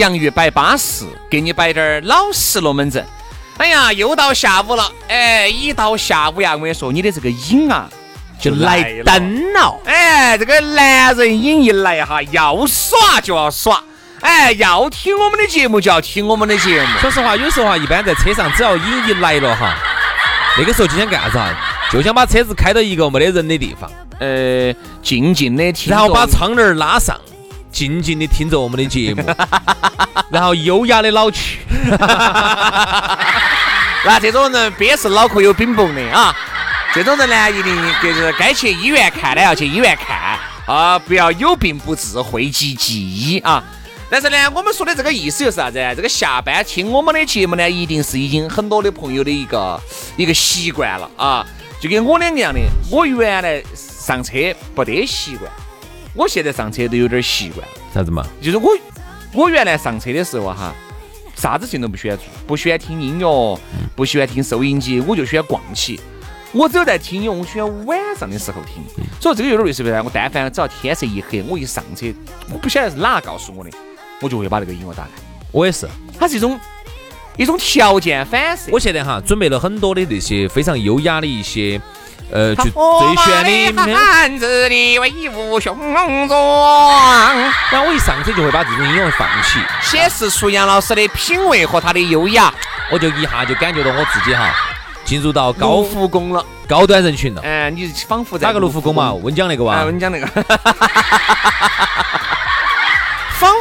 洋芋摆巴适，给你摆点儿老实龙门阵。哎呀，又到下午了，哎，一到下午呀，我跟你说，你的这个瘾啊就来登了。哎，这个男人瘾一来哈，要耍就要耍，哎，要听我们的节目就要听我们的节目。说实话，有时候啊，一般在车上，只要瘾一来了哈，那个时候就想干啥子啊？就想把车子开到一个没得人的地方，呃，静静的听，然后把窗帘拉上。静静的听着我们的节目，然后优雅的老去。那这种人边是脑壳有冰崩的啊！这种人呢，一定就是该去医院看的要去医院看啊，不要有病不治，讳疾忌医啊。但是呢，我们说的这个意思又是啥子？这个下班听我们的节目呢，一定是已经很多的朋友的一个一个习惯了啊。就跟我两个样的，我原来上车不得习惯。我现在上车都有点习惯，啥子嘛？就是我，我原来上车的时候哈，啥子事情都不喜欢做，不喜欢听音乐，不喜欢听收音机，我就喜欢逛起。我只有在听音乐，我喜欢晚上的时候听。所以这个有点类似于啥？我但凡只要天色一黑，我一上车，我不晓得是哪个告诉我的，我就会把这个音乐打开。我也是，它是一种一种条件反射。我现在哈准备了很多的那些非常优雅的一些。呃，就最炫的汉子的威武雄壮，然后我一上车就会把这种音乐放起，显示出杨老师的品味和他的优雅，我就一下就感觉到我自己哈进入到高浮宫了，高端人群了。哎，你仿佛在哪个卢浮宫嘛？温江那个哇？温江那个。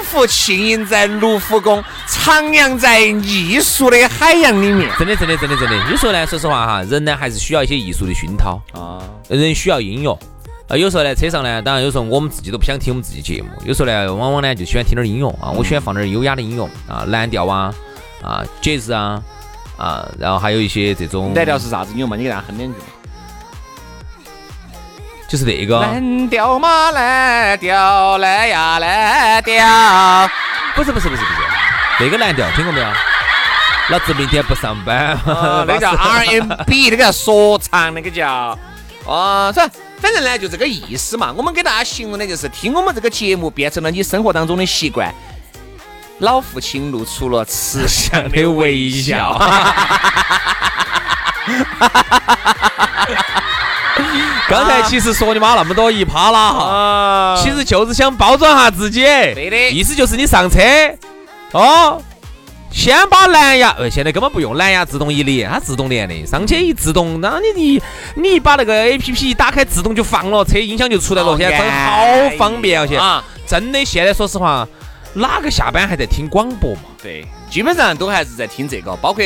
仿佛轻盈在卢浮宫，徜徉在艺术的海洋里面。真的，真的，真的，真的。有时候呢，说实话哈，人呢还是需要一些艺术的熏陶啊。人需要音乐啊。有时候呢，车上呢，当然有时候我们自己都不想听我们自己节目。有时候呢，往往呢就喜欢听点音乐啊。我喜欢放点优雅的音乐啊，蓝调啊，啊，爵士啊，啊，然后还有一些这种。蓝调是啥子音乐嘛？你给他哼两句。就是那个蓝调嘛，蓝调，蓝呀蓝调，不是不是不是不是，那个蓝调听过没有？老子明天不上班。那叫 R&B，那个叫说唱，那个叫哦，反反正呢就这个意思嘛。我们给大家形容的就是听我们这个节目变成了你生活当中的习惯。老父亲露出了慈祥的微笑。刚才其实说你妈那么多一趴啦。哈，其实就是想包装下自己，对的，意思就是你上车。哦，先把蓝牙，呃，现在根本不用蓝牙自动一连，它自动连的，上去一自动，那你你你把那个 A P P 一打开，自动就放了，车音响就出来了，现在真好方便，而且啊，真的，现在说实话，哪个下班还在听广播嘛？对，基本上都还是在听这个，包括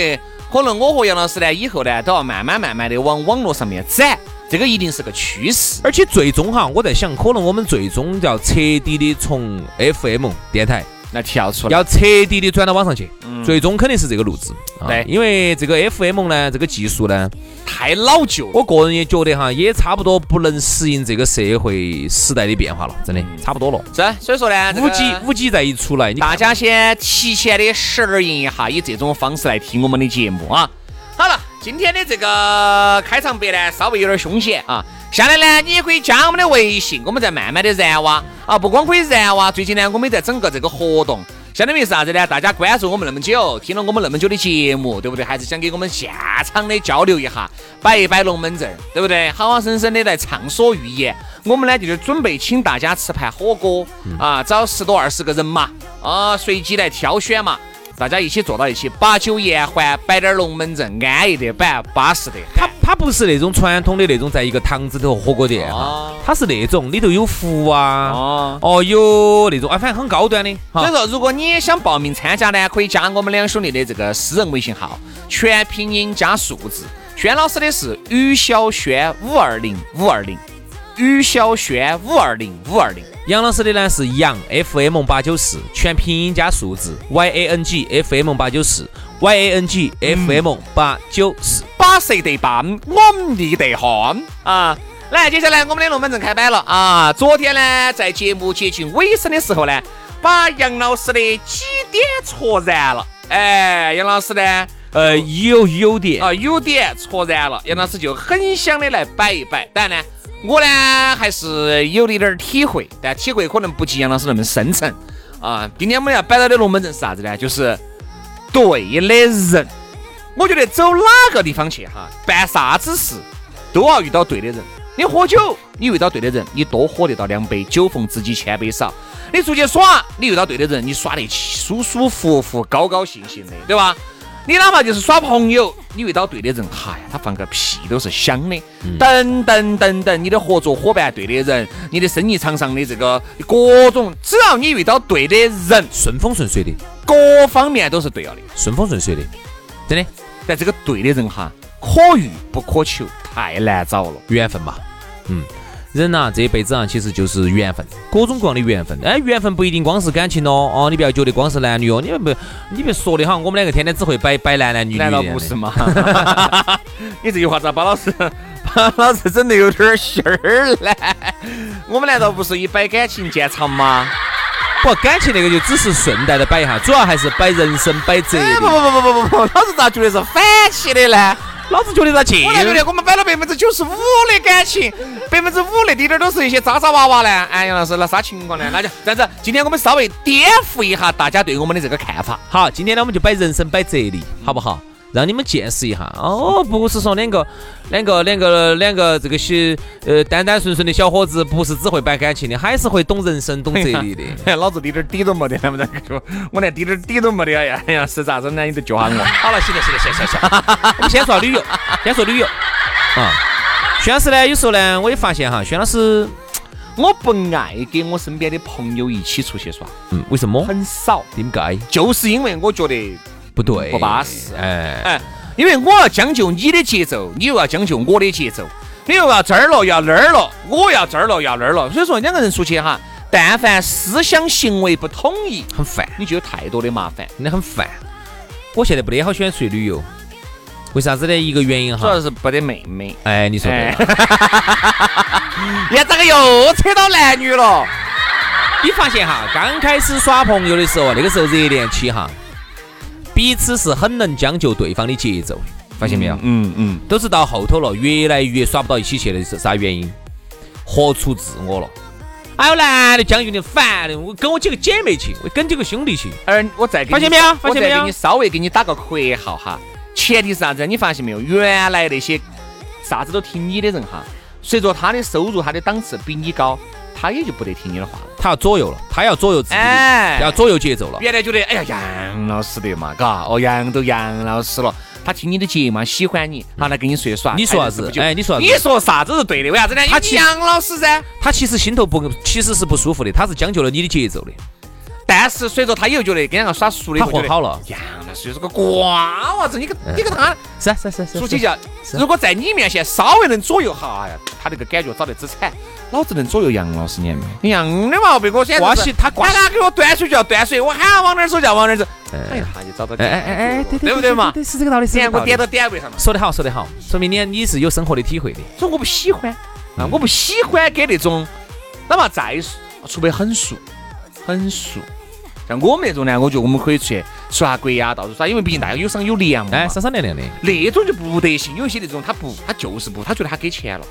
可能我和杨老师呢，以后呢都要慢慢慢慢的往网络上面展。这个一定是个趋势，而且最终哈，我在想，可能我们最终要彻底的从 FM 电台来跳出来，要彻底的转到网上去，最终肯定是这个路子。对，因为这个 FM 呢，这个技术呢太老旧，我个人也觉得哈，也差不多不能适应这个社会时代的变化了，真的差不多了。是，所以说呢，五 G 五 G 再一出来，大家先提前的适应一下，以这种方式来听我们的节目啊。好了。今天的这个开场白呢，稍微有点凶险啊。下来呢，你也可以加我们的微信，我们再慢慢的燃哇啊。不光可以燃哇，最近呢，我们也在整个这个活动，相当于是啥子呢？大家关注我们那么久，听了我们那么久的节目，对不对？还是想给我们现场的交流一下，摆一摆龙门阵，对不对？好好生生的来畅所欲言。我们呢就是准备请大家吃盘火锅啊，找十多二十个人嘛，啊，随机来挑选嘛。大家一起坐到一起，把酒言欢，摆点龙门阵，安逸的摆，巴适的。它它不是那种传统的那种，在一个堂子头火锅店哈，它是那种里头有服啊，哦哦有那种啊，反正很高端的。所以说，如果你也想报名参加呢，可以加我们两兄弟的这个私人微信号，全拼音加数字。轩老师的是于小轩五二零五二零，于小轩五二零五二零。杨老师的呢是杨 FM 八九四，全拼音加数字 Y A N G F M 八九四 Y A N G F M 八九四，把谁得办，我们立得汉啊！来，接下来我们的龙门阵开摆了啊！昨天呢，在节目接近尾声的时候呢，把杨老师的几点戳燃了。哎，杨老师呢，呃，有有点啊，有点戳燃了。杨老师就很想的来摆一摆，当然呢。我呢还是有一点体会，但体会可能不及杨老师那么深层啊。今天我们要摆到的龙门阵是啥子呢？就是对的人。我觉得走哪个地方去哈，办啥子事都要遇到对的人。你喝酒，你遇到对的人，你多喝得到两杯；酒逢知己千杯少。你出去耍，你遇到对的人，你耍得舒舒服服、高高兴兴的，对吧？你哪怕就是耍朋友，你遇到对的人，嗨呀，他放个屁都是香的。等等等等，你的合作伙伴对的人，你的生意场上的这个各种，只要你遇到对的人，顺风顺水的，各方面都是对了的，顺风顺水的，真的。但这个对的人哈，可遇不可求，太难找了，缘分嘛，嗯。人呐，这一辈子啊，其实就是缘分，各种各样的缘分。哎，缘分不一定光是感情哦，哦，你不要觉得光是男女哦，你们不，你别说的哈，我们两个天天只会摆摆男男女女，难道不是吗？你这句话咋把老师把老师整得有点心儿呢？我们难道不是以摆感情见长吗？不，感情那个就只是顺带的摆一下，主要还是摆人生、摆哲理。不不不不不不不，老子咋觉得是反起的呢？老子觉得他贱。我觉得我们摆了百分之九十五的感情，百分之五那滴点都是一些渣渣娃娃呢。哎，呀老师，那啥情况呢？那就这样子，今天我们稍微颠覆一下大家对我们的这个看法。好，今天呢我们就摆人生，摆哲理，好不好？让你们见识一下哦，不是说两个、两个、两个、两个这个些呃单单纯纯的小伙子，不是只会摆感情的，还是会懂人生、懂哲理的。老子一点底都没得，他们在说，我连滴点底都没得。哎呀，哎呀，是咋子呢？你都教下我。好了，行了，行了，行行行。我们先说旅游，先说旅游啊。轩老师呢，有时候呢，我也发现哈，轩老师，我不爱跟我身边的朋友一起出去耍。嗯，为什么？很少，应该就是因为我觉得。不对，不巴适，哎哎，因为我要将就你的节奏，你又要将就我的节奏，你又要这儿了，要那儿了，我要这儿了，要那儿了，所以说两个人出去哈，但凡思想行为不统一，很烦，你就有太多的麻烦，真的很烦。我现在不得好喜欢出去旅游，为啥子呢？一个原因哈，主要是不得妹妹。哎，你说对。你看这个又扯到男女了。你发现哈，刚开始耍朋友的时候，那个时候热恋期哈。彼此是很能将就对方的节奏，发现没有？嗯嗯，都是到后头了，越来越耍不到一起去的是啥原因？活出自我了。还有男的将就的烦的，我跟我几个姐妹去，我跟几个兄弟去。而我再给发现没有？发现没有？给你稍微给你打个括号哈，前提是啥子？你发现没有？原来那些啥子都听你的人哈，随着他的收入、他的档次比你高。他也就不得听你的话了，他要左右了，他要左右自己，要左右节奏了。原来觉得，哎呀，杨老师的嘛，嘎，哦，杨都杨老师了，他听你的节嘛，喜欢你，好来跟你出去耍。你说啥子？哎，你说你说啥子是对的？为啥子呢？他杨老师噻，他其实心头不，其实是不舒服的，他是将就了你的节奏的。但是随着他以后觉得跟人家耍熟的，他混好了。杨老师是个瓜娃子，你个你个他是是是是，出去叫，如果在你面前稍微能左右哈呀，他那个感觉找得之惨。老子能左右杨老师，你看没？一样的嘛，被我先他关他给我端水就要端水，我喊他往哪儿走就要往哪儿走。哎呀，就找到哎哎哎哎，对对不对嘛？对，是这个道理。你看我点到点位上了。说得好，说得好，说明你你是有生活的体会的。所以我不喜欢啊，我不喜欢给那种哪怕再熟，除非很熟，很熟。像我们那种呢，我觉得我们可以出去耍国呀，到处耍，因为毕竟大家有商有量嘛。哎，商商量量的。那种就不得行，有一些那种他不，他就是不，他觉得他给钱了。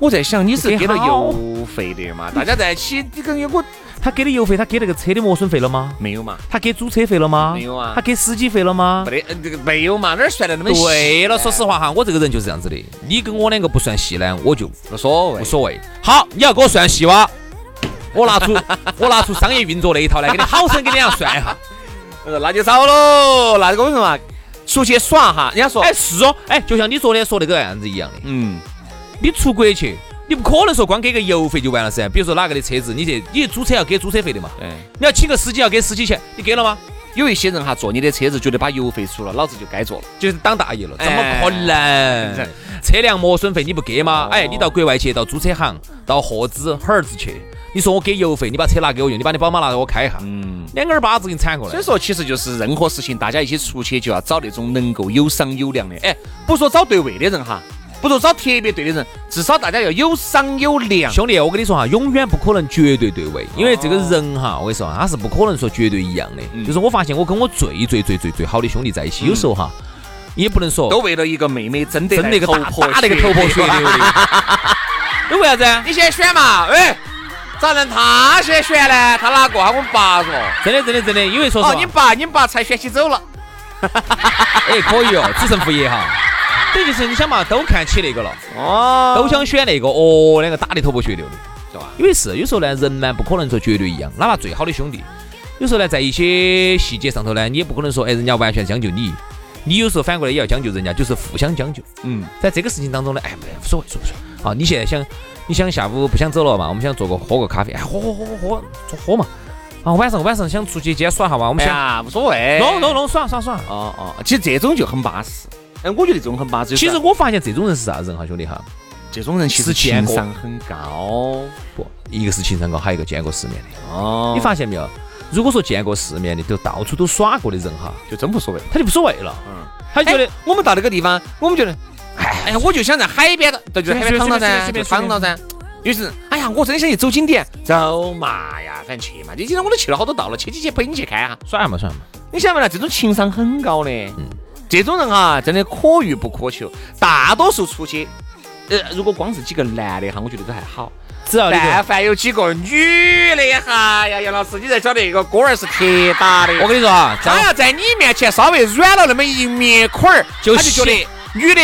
我在想你是给了油费的嘛？大家在一起，你跟我他给的油费，他给那个车的磨损费了吗？没有嘛？他给租车费了吗？没有啊他给司机费了吗？没得，这个没有嘛？哪儿算得那么细？对了，说实话哈，我这个人就是这样子的。你跟我两个不算细呢，我就无所谓，无所谓。好，你要给我算细哇，我拿出我拿出商业运作那一套来，给你好生给你俩算一下。我说那就少喽，那这个为什么嘛？出去耍哈，人家说，哎，是哦，哎，就像你昨天说那个样子一样的，嗯，你出国去，你不可能说光给个油费就完了噻。比如说哪个的车子，你去你租车要给租车费的嘛，对。你要请个司机要给司机钱，你给了吗？有一些人哈，坐你的车子，觉得把油费出了，老子就该坐了。就是当大爷了，怎么哎可能？车辆磨损费你不给吗？哎，你到国外去，到租车行，到合资、哈儿子去，你说我给油费，你把车拿给我用，你把你宝马拿给我开一下，嗯，两个耳巴子给你铲过来所以。说，其实就是任何事情，大家一起出去就要找那种能够有商有量的。哎，不说找对位的人哈，不说找特别对的人，至少大家要有商有量。兄弟，我跟你说哈，永远不可能绝对对位，因为这个人哈，我跟你说，他是不可能说绝对一样的。就是我发现我跟我最最最最最好的兄弟在一起，有时候哈，也不能说都为了一个妹妹争得争那个大头破大那个头破血 流的。因为啥子？你先选嘛，哎，咋能他先选呢？他哪个？他我们爸嗦？真的真的真的，因为说实哦，话你，爸你爸才选起走了。哎，可以哦，子承父业哈。等于就是你想嘛，都看起那个了，哦都想选那个，哦，两个打得头破血流的。是吧？因为是有时候呢，人呢不可能说绝对一样，哪怕最好的兄弟，有时候呢在一些细节上头呢，你也不可能说，哎，人家完全将就你，你有时候反过来也要将就人家，就是互相将就。嗯，在这个事情当中呢，哎，没无所谓，说不说？好，你现在想，你想下午不想走了嘛？我们想做个喝个咖啡，哎，喝喝喝喝喝，做喝嘛。啊，晚上晚上想出去今天耍下嘛？我们想哎，无所谓。弄弄弄耍耍耍。哦哦，其实这种就很巴适。哎，我觉得这种很巴适。其实我发现这种人是啥人哈，兄弟哈？这种人其实情商很高。不，一个是情商高，还有一个见过世面的。哦你发现没有？如果说见过世面的，都到处都耍过的人哈，就真无所谓。他就无所谓了。嗯，他就觉得哎我们到那个地方，我们觉得，哎呀，我就想在海边的，对，就在海边躺到噻，就随便躺到噻。有些人，哎呀，我真的想去走景点，走嘛呀，反正去嘛。你今天我都去了好多道了，去去去陪你去看哈。耍嘛耍嘛。你想没了，这种情商很高的，这种人哈，真的可遇不可求。大多数出去，呃，如果光是几个男的哈，我觉得都还好。只要你但凡有几个女的哈，哎呀，杨老师，你才晓得一个锅儿是铁打的。我跟你说啊，他要在你面前稍微软了那么一面块儿，就他就觉得女的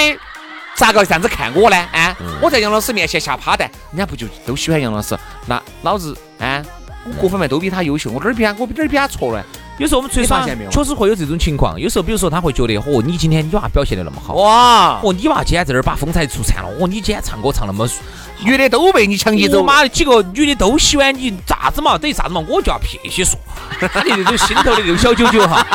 咋个这样子看我呢？啊，嗯我在杨老师面前下趴蛋，人家不就都喜欢杨老师？那老子啊，我各方面都比他优秀，我哪儿比他我哪儿比他错呢？有时候我们出去耍确实会有这种情况。有时候，比如说他会觉得，哦，你今天你娃表现得那么好，哇，哦，你娃今天在这儿把风采出灿了，哦，你今天唱歌唱那么，女的都被你抢起我走。妈的几个女的都喜欢你，咋子嘛？等于啥子嘛？我就要撇些说，他的那种心头的那种小九九哈。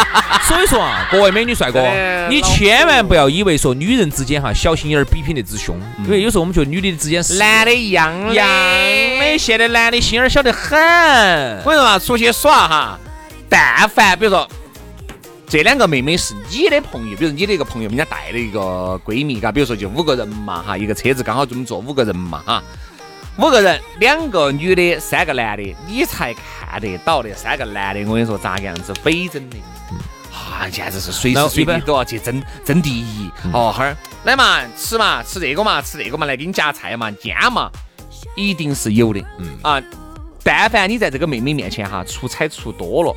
所以说啊，各位美女帅哥哎，你千万不要以为说女人之间哈小心眼儿比拼得之凶，因为有时候我们觉得女的之间是男的一样样的，现在男的心眼儿小得很。我跟你说嘛，出去耍哈，但凡比如说这两个妹妹是你的朋友，比如你的一个朋友，人家带了一个闺蜜，嘎，比如说就五个人嘛哈，一个车子刚好这么坐五个人嘛哈，五个人，两个女的，三个男的，你才看得到的三个男的，我跟你说咋个样子北整的。啊，简直是随时随地都要去争争第一哦！哈儿，来嘛，吃嘛，吃这个嘛，吃这个嘛，来给你夹菜嘛，煎嘛，一定是有的。嗯啊，但凡你在这个妹妹面前哈出彩出多了，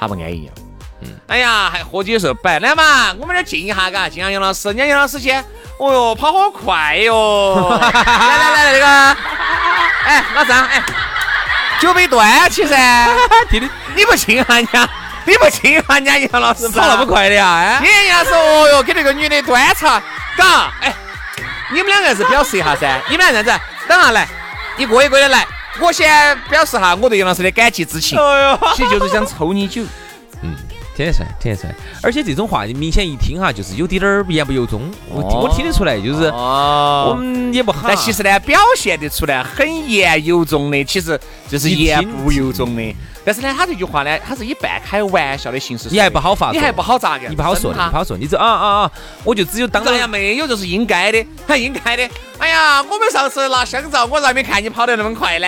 她不安逸了。嗯，哎呀，还喝酒的时候摆来嘛，我们这儿静一下，嘎，敬下杨老师，人家杨老师先，哦哟，跑好快哟！来来来来，那个，哎，老张，哎，酒杯端起噻，弟弟。你不亲下人家，你不亲下人家杨老师跑那么？快的呀？哎，你杨老师，哦哟，给那个女的端茶，嘎，哎，你们两个是表示一下噻，你们俩这样子，等下来，一个一个的来，我先表示下我对杨老师的感激之情，其实就是想抽你酒。听得出来，听得出来。而且这种话明显一听哈，就是有点儿言不由衷。我哦我听得出来，就是我哦。们也不好。但其实呢，表现得出来很言由衷的，其实就是言不由衷的。但是呢，他这句话呢，他是以半开玩笑的形式说，你还不好发你还不好咋个，你不好说的，你不好说。你这啊啊啊！我就只有当当然然没有，这是应该的，很应该的。哎呀，我们上次拿香皂，我咋没看你跑得那么快呢？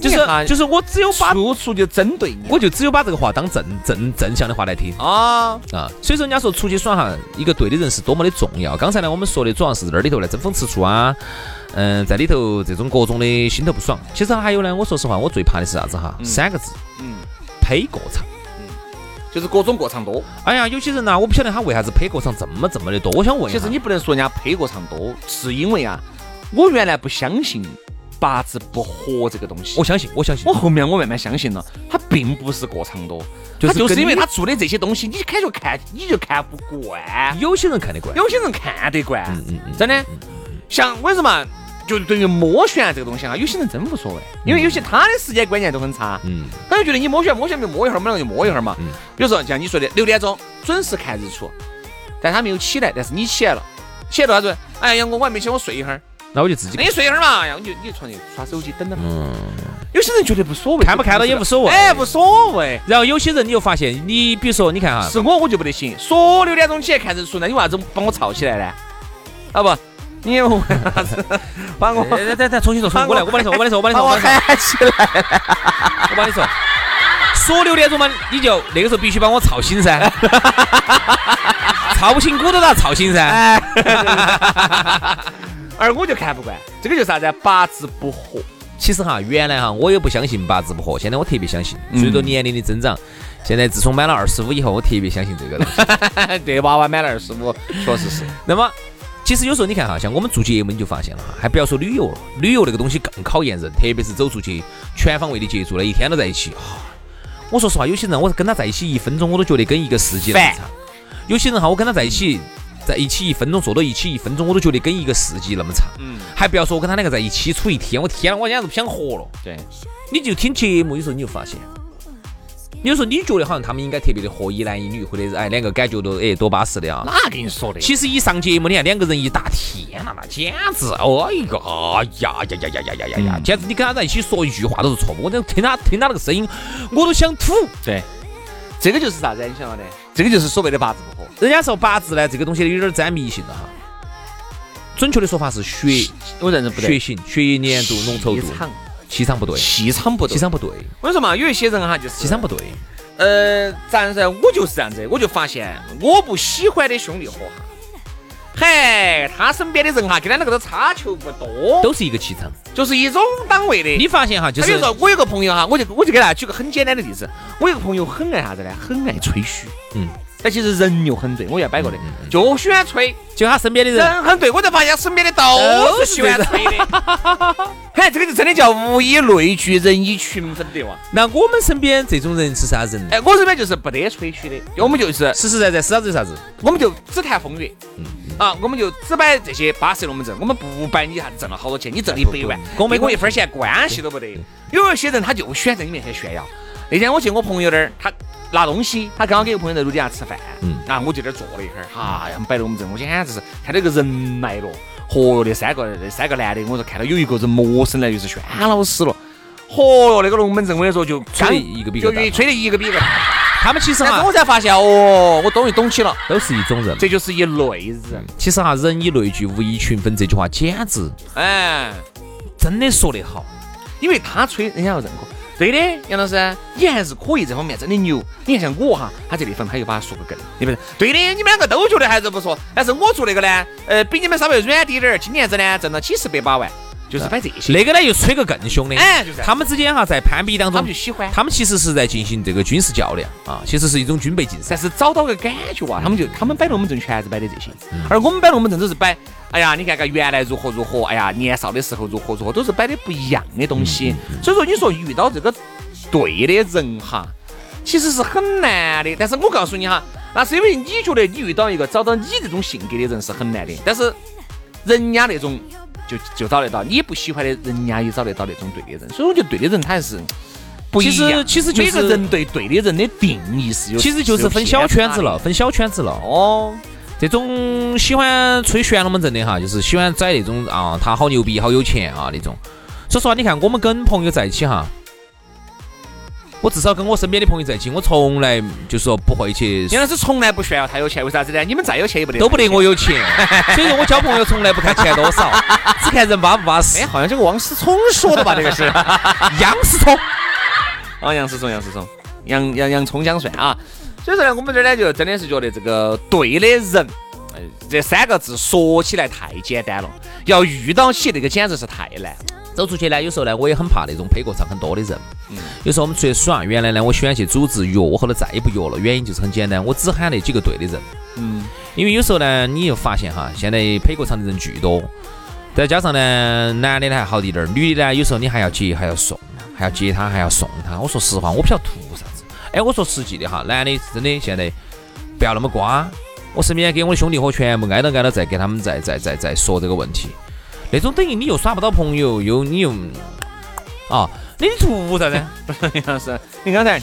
就是就是我只有把处处就针对你。我就只有把这个话当正正正向的话来听啊，啊。所以说人家说出去耍哈，一个对的人是多么的重要。刚才呢，我们说的主要是这儿里头来争风吃醋啊，嗯，在里头这种各种的心头不爽。其实还有呢，我说实话，我最怕的是啥子哈？三个字，嗯，呸过长。就是各种过场多。哎呀，有些人呐，我不晓得他为啥子呸过场这么这么的多。我想问，其实你不能说人家呸过场多，是因为啊，我原来不相信八字不合这个东西。我相信，我相信。我后面我慢慢相信了，他并不是过场多，他就是因为他做的这些东西，你感觉看你就看不惯。有些人看得惯，有些人看得惯。嗯嗯嗯，真的。像为什么？就对于摸悬这个东西啊，有些人真无所谓，因为有些他的时间观念都很差。嗯，他就觉得你摸悬摸悬就摸一会儿，摸了就摸一会儿嘛。嗯。比如说像你说的六点钟准时看日出，但他没有起来，但是你起来了，起来了啥子？哎呀，杨哥我还没起，我睡一会儿。那我就自己。那你睡一会儿嘛？然后，你就你就床上刷手机等等。嗯。有些人觉得无所谓，看不看到也无所谓。哎，无所谓。然后有些人你就发现，你比如说你看哈，是我我就不得行，说六点钟起来看日出，那你为啥子把我吵起来呢？啊不？你为啥子把我？再再再重新说，重新我来，我帮你说，我帮你说，我帮你说，我喊起来，我帮你说，说六点钟嘛，你就那个时候必须把我吵醒噻，吵不醒鼓都要吵醒噻。而我就看不惯，这个就是啥子？八字不合。其实哈，原来哈我也不相信八字不合，现在我特别相信。随着年龄的增长，现在自从满了二十五以后，我特别相信这个东西。对，娃娃满了二十五，确实是。那么。其实有时候你看哈，像我们做节目你就发现了哈，还不要说旅游了，旅游那个东西更考验人，特别是走出去全方位的接触了，一天都在一起。我说实话，有些人我跟他在一起一分钟，我都觉得跟一个世纪那么长；有些人哈，我跟他在一起在一起一分钟，坐到一起一分钟，我都觉得跟一个世纪那么长。嗯。还不要说我跟他两个在一起处一天，我天呐，我简直不想活了。对。你就听节目，有时候你就发现。有时候你觉得好像他们应该特别的合一男一女，或者是哎两个感觉都哎多巴适的啊？哪跟你说的？其实一上节目，你看两个人一打，天呐，那简直，哎呀呀呀呀呀呀呀呀呀！简直你跟他在一起说一句话都是错误。我听他听他那个声音，我都想吐。对，这个就是啥子？你晓得的？这个就是所谓的八字不合。人家说八字呢，这个东西有点沾迷信了哈。准确的说法是血，我认识不得血型、血液粘度、浓稠度。气场不对，气场不对，气场不对。我跟你说嘛，有一些人哈，就是气场不对。呃，咱噻，我就是这样子，我就发现我不喜欢的兄弟伙哈，嗨，他身边的人哈，跟他那个都差球不多，都是一个气场，就是一种档位的。你发现哈，就是比如说我有个朋友哈，我就我就给大家举个很简单的例子，我有个朋友很爱啥子呢？很爱吹嘘，嗯。但其实人又很对，我要摆过的，就喜欢吹，就他身边的人人很对，我才发现身边的都是喜欢吹的。嘿，这个就真的叫物以类聚，人以群分的哇。那我们身边这种人是啥人？哎，我身边就是不得吹嘘的，我们就是实实在在，是啥子啥子，我们就只谈风月。嗯啊，我们就只摆这些巴适龙门阵，我们不摆你啥子挣了好多钱，你挣了一百万，跟我一分钱关系都不得。有一些人他就喜欢在你面前炫耀。那天我去我朋友那儿，他。拿东西，他刚好给个朋友在楼底下吃饭，嗯，啊，我就在那儿坐了一会儿，哈呀，摆龙门阵，我简直是看到个人来了，嚯哟，那三个那三个男的，我说看到有一个人陌生来，就是轩老师了，嚯哟，那个龙门阵我跟你说就吹一个比一个大，吹的一个比一个大。他们其实哈，我才发现哦，我终于懂起了，都是一种人，这就是一类人。其实哈，人以类聚，物以群分，这句话简直，哎，真的说得好，因为他吹，人家要认可。对的，杨老师，你还是可以这方面真的牛。你看像我哈，他这地方他又把它说个更，对不对？对的，你们两个都觉得还是不错，但是我做那个呢，呃，比你们稍微软滴点儿。今年子呢，挣了几十百把万，就是摆这些。那个呢，又吹个更凶的，哎，就是他们之间哈，在攀比当中，他们就喜欢，他们其实是在进行这个军事较量啊，其实是一种军备竞赛，但是找到个感觉哇，他们就他们摆龙门阵全是摆的这些，而我们摆龙门阵都是摆。哎呀，你看看原来如何如何，哎呀，年少的时候如何如何，都是摆的不一样的东西。所以说，你说遇到这个对的人哈，其实是很难的。但是我告诉你哈，那是因为你觉得你遇到一个找到你这种性格的人是很难的，但是人家那种就就找得到，你不喜欢的，人家也找得到那种对的人。所以我觉得对的人他还是不一样。其实其实每个人对对的人的定义是有，其实就是分小圈子了，分小圈子了。哦。这种喜欢吹玄龙门阵的哈，就是喜欢在那种啊，他好牛逼，好有钱啊那种。说实话，你看我们跟朋友在一起哈，我至少跟我身边的朋友在一起，我从来就说不会去。杨老师从来不炫耀他有钱，为啥子呢？你们再有钱也不得，都不得我有钱。所以说我交朋友从来不看钱多少，只看人巴不巴适。哎，好像这个王思聪说的吧？这个是杨思聪啊，杨思聪，杨思聪，杨杨杨葱姜蒜啊。所以说呢，我们这儿呢就真的是觉得这个对的人，呃这三个字说起来太简单了，要遇到起那个简直是太难。走出去呢，有时候呢，我也很怕那种配过场很多的人。嗯，有时候我们出去耍，原来呢，我喜欢去组织约，我后来再也不约了，原因就是很简单，我只喊那几个对的人。嗯，因为有时候呢，你又发现哈，现在配过场的人巨多，再加上呢，男的呢还好一点儿，女的呢有时候你还要接还要送，还要接他还要送他。我说实话，我不晓得图啥子。哎，我说实际的哈，男的真的现在不要那么瓜。我身边给我的兄弟伙全部挨到挨到在给他们在在在在说这个问题。那种等于你又耍不到朋友，又你又啊，你图啥子？杨老师，你刚才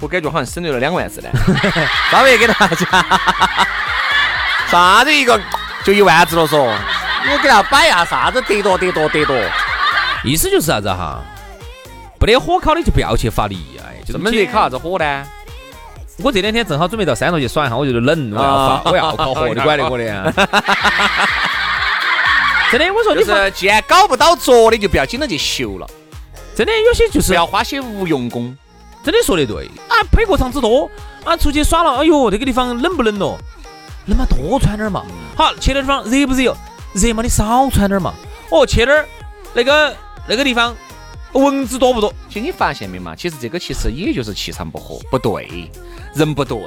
我感觉好像省略了两万字呢。稍微给大家，啥子一个就一万字了嗦，我给他摆下啥子得多得多得多，意思就是啥子哈？不得火烤的就不要去发力，哎，就这么热烤啥子火呢？我这两天正好准备到山头去耍一下，我觉得冷，我要发，我要烤火，你管得我的？真的，我说你是，既然搞不到着的，就不要紧着去修了。真的，有些就是不要花些无用功。真的说的对啊，配过场子多啊，出去耍了，哎呦，这个地方冷不冷咯？冷嘛，多穿点嘛。好，去那地方热不热？热嘛，你少穿点嘛。哦，去那儿那个那个地方蚊子多不多？其实你发现没嘛？其实这个其实也就是气场不合，不对，人不对。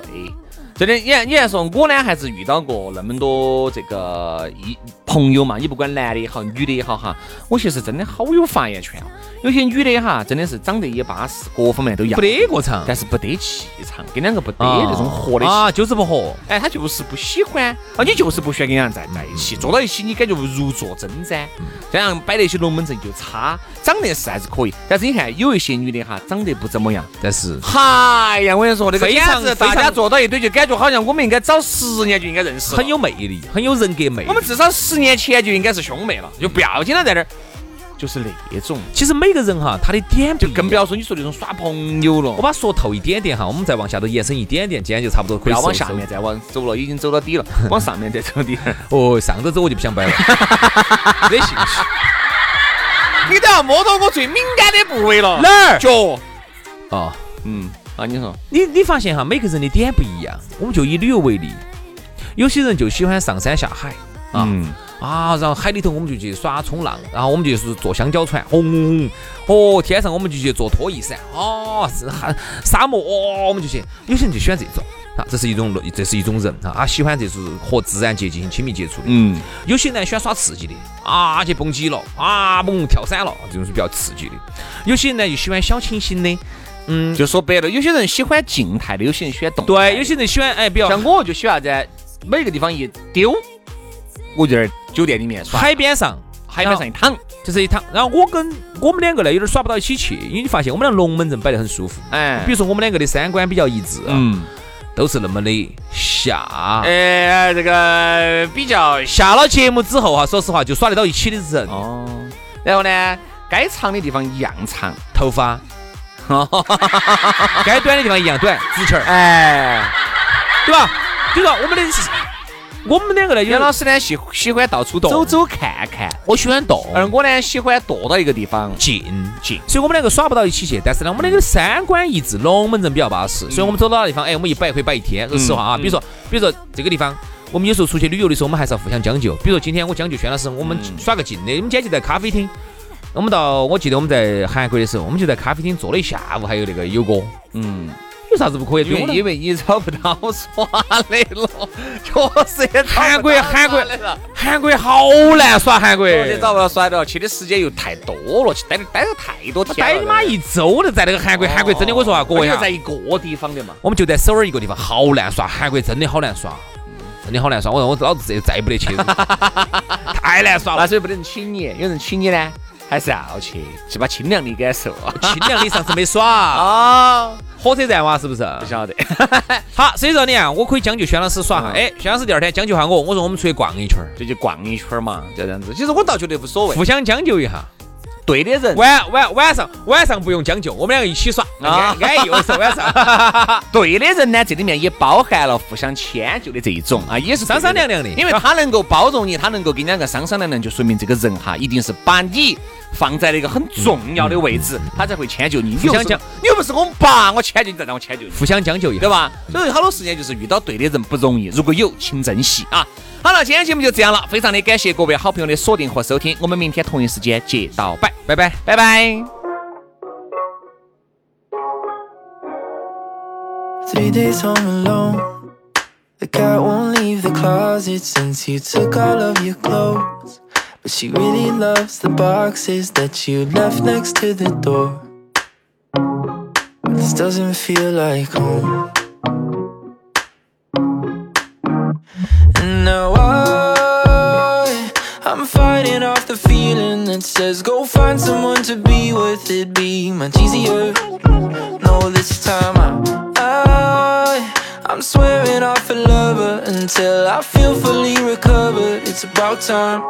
真的，你看，你还说我呢，还是遇到过那么多这个一朋友嘛，你不管男的也好，女的也好哈，我其实真的好有发言权。有些女的哈，真的是长得也巴适，各方面都一样，不得过场，但是不得气场，跟两个不得那种合的啊，就是不合。哎，他就是不喜欢啊，你就是不喜欢跟人家在在一起，坐到一起你感觉如坐针毡，这样摆那些龙门阵就差。长得是还是可以，但是你看有一些女的哈，长得不怎么样，但是，嗨呀，我跟你说那个简直大家坐到一堆就感觉好像我们应该早十年就应该认识，很有魅力，很有人格魅力。我们至少十年前就应该是兄妹了，就不要经常在那儿。就是那种，其实每个人哈，他的点就更不要说你说那种耍朋友了。我把说透一点点哈，我们再往下头延伸一点点，今天就差不多可以。要往下面再往走了，已经走到底了，往上面再走点。哦，上头走我就不想摆了，没兴趣。你都要摸到我最敏感的部位了，哪儿？脚。啊，嗯，啊，你说，你你发现哈，每个人的点不一样。我们就以旅游为例，有些人就喜欢上山下海啊。啊，然后海里头我们就去耍冲浪，然后我们就是坐香蕉船，轰，哦，天上我们就去坐拖衣伞，哦，是海沙漠，哦，我们就去。有些人就喜欢这种，啊，这是一种这是一种人啊，他喜欢这是和自然界进行亲密接触的。嗯。有些人喜欢耍刺激的，啊，去蹦极了，啊，蹦跳伞了，这种是比较刺激的。有些人呢就喜欢小清新的，嗯，就说白了，有些人喜欢静态的，有些人喜欢动。对，有些人喜欢哎，比较像我就喜欢在每个地方一丢。我就在酒店里面耍，海边上，海边上一躺，就是一躺。然后我跟我们两个呢有点耍不到一起去，因为你发现我们俩龙门阵摆得很舒服。哎，比如说我们两个的三观比较一致，嗯，都是那么的下。哎，这个比较下了节目之后哈，说实话就耍得到一起的人。哦。然后呢，该长的地方一样长，头发，该短的地方一样短，直裙儿。哎，对吧？就说我们的。我们两个呢，袁老师呢喜喜欢到处动走走看看，我喜欢动，而我呢喜欢躲到一个地方静静，所以我们两个耍不到一起去。但是呢，我们两个三观一致，龙门阵比较巴适，所以我们走到那地方，哎，我们一摆可以摆一天。说实话啊，比如说，比如说这个地方，我们有时候出去旅游的时候，我们还是要互相将就。比如说今天我将就轩老师，我们耍个近的，我们今天就在咖啡厅。我们到，我记得我们在韩国的时候，我们就在咖啡厅坐了一下午，还有那个有哥，嗯。有啥子不可以？因为因为你找不到耍的了，确实也韩国韩国韩国好难耍，韩国。你找不到耍的了，去的时间又太多了，去待待了太多天，待妈一周都在那个韩国。韩国真的，我说啊，各位啊，在一个地方的嘛，我们就在首尔一个地方，好难耍，韩国真的好难耍，真的好难耍。我说我老子这再也不得去，太难耍了。那所以不得人请你，有人请你呢，还是要去，去把清凉的感受。清凉的上次没耍啊。火车站哇，是不是？不晓得。好，所以说你看，我可以将就轩老师耍。哎，轩老师第二天将就下我，我说我们出去逛一圈儿，这就逛一圈儿嘛，就这样子。其实我倒觉得无所谓，互相将就一下。对的人，晚晚晚上晚上不用将就，我们两个一起耍。啊，安逸是晚上。对的人呢，这里面也包含了互相迁就的这一种啊，也是商商量量的，因为他能够包容你，他能够跟两个商商量量，就说明这个人哈，一定是把你放在了一个很重要的位置，他才会迁就你。互相将你又不是我们爸，我迁就你，再让我迁就你。互相将就一下对。吧？所以好多时间就是遇到对的人不容易，如果有，请珍惜啊！好了，今天节目就这样了，非常的感谢各位好朋友的锁定和收听，我们明天同一时间接到拜，拜拜。拜拜。Three days home alone. The cat won't leave the closet since you took all of your clothes. But she really loves the boxes that you left next to the door. This doesn't feel like home. And now Fighting off the feeling that says go find someone to be with. It'd be much easier. No, this time I, I, I'm swearing off a lover until I feel fully recovered. It's about time.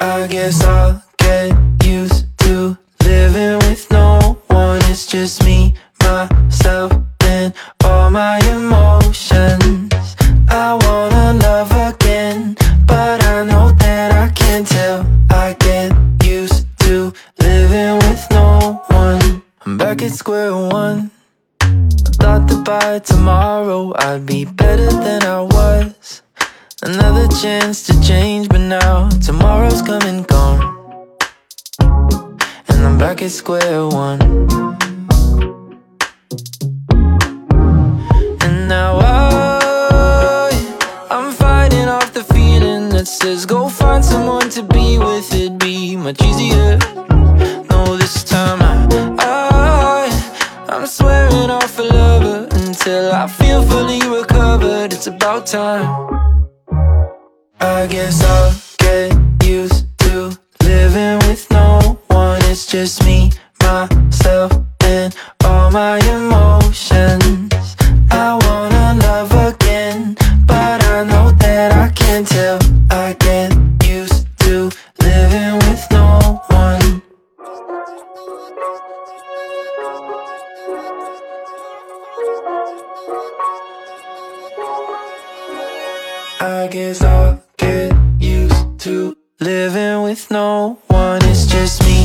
I guess I'll get used to living with no one. It's just me, myself, and all my emotions. By tomorrow I'd be better than I was. Another chance to change, but now tomorrow's come and gone. And I'm back at square one. And now I, I'm fighting off the feeling that says go find someone to be with. It'd be much easier. Until I feel fully recovered. It's about time. I guess I'll get used to living with no one. It's just me, myself, and all my emotions. I guess I'll get used to living with no one. It's just me,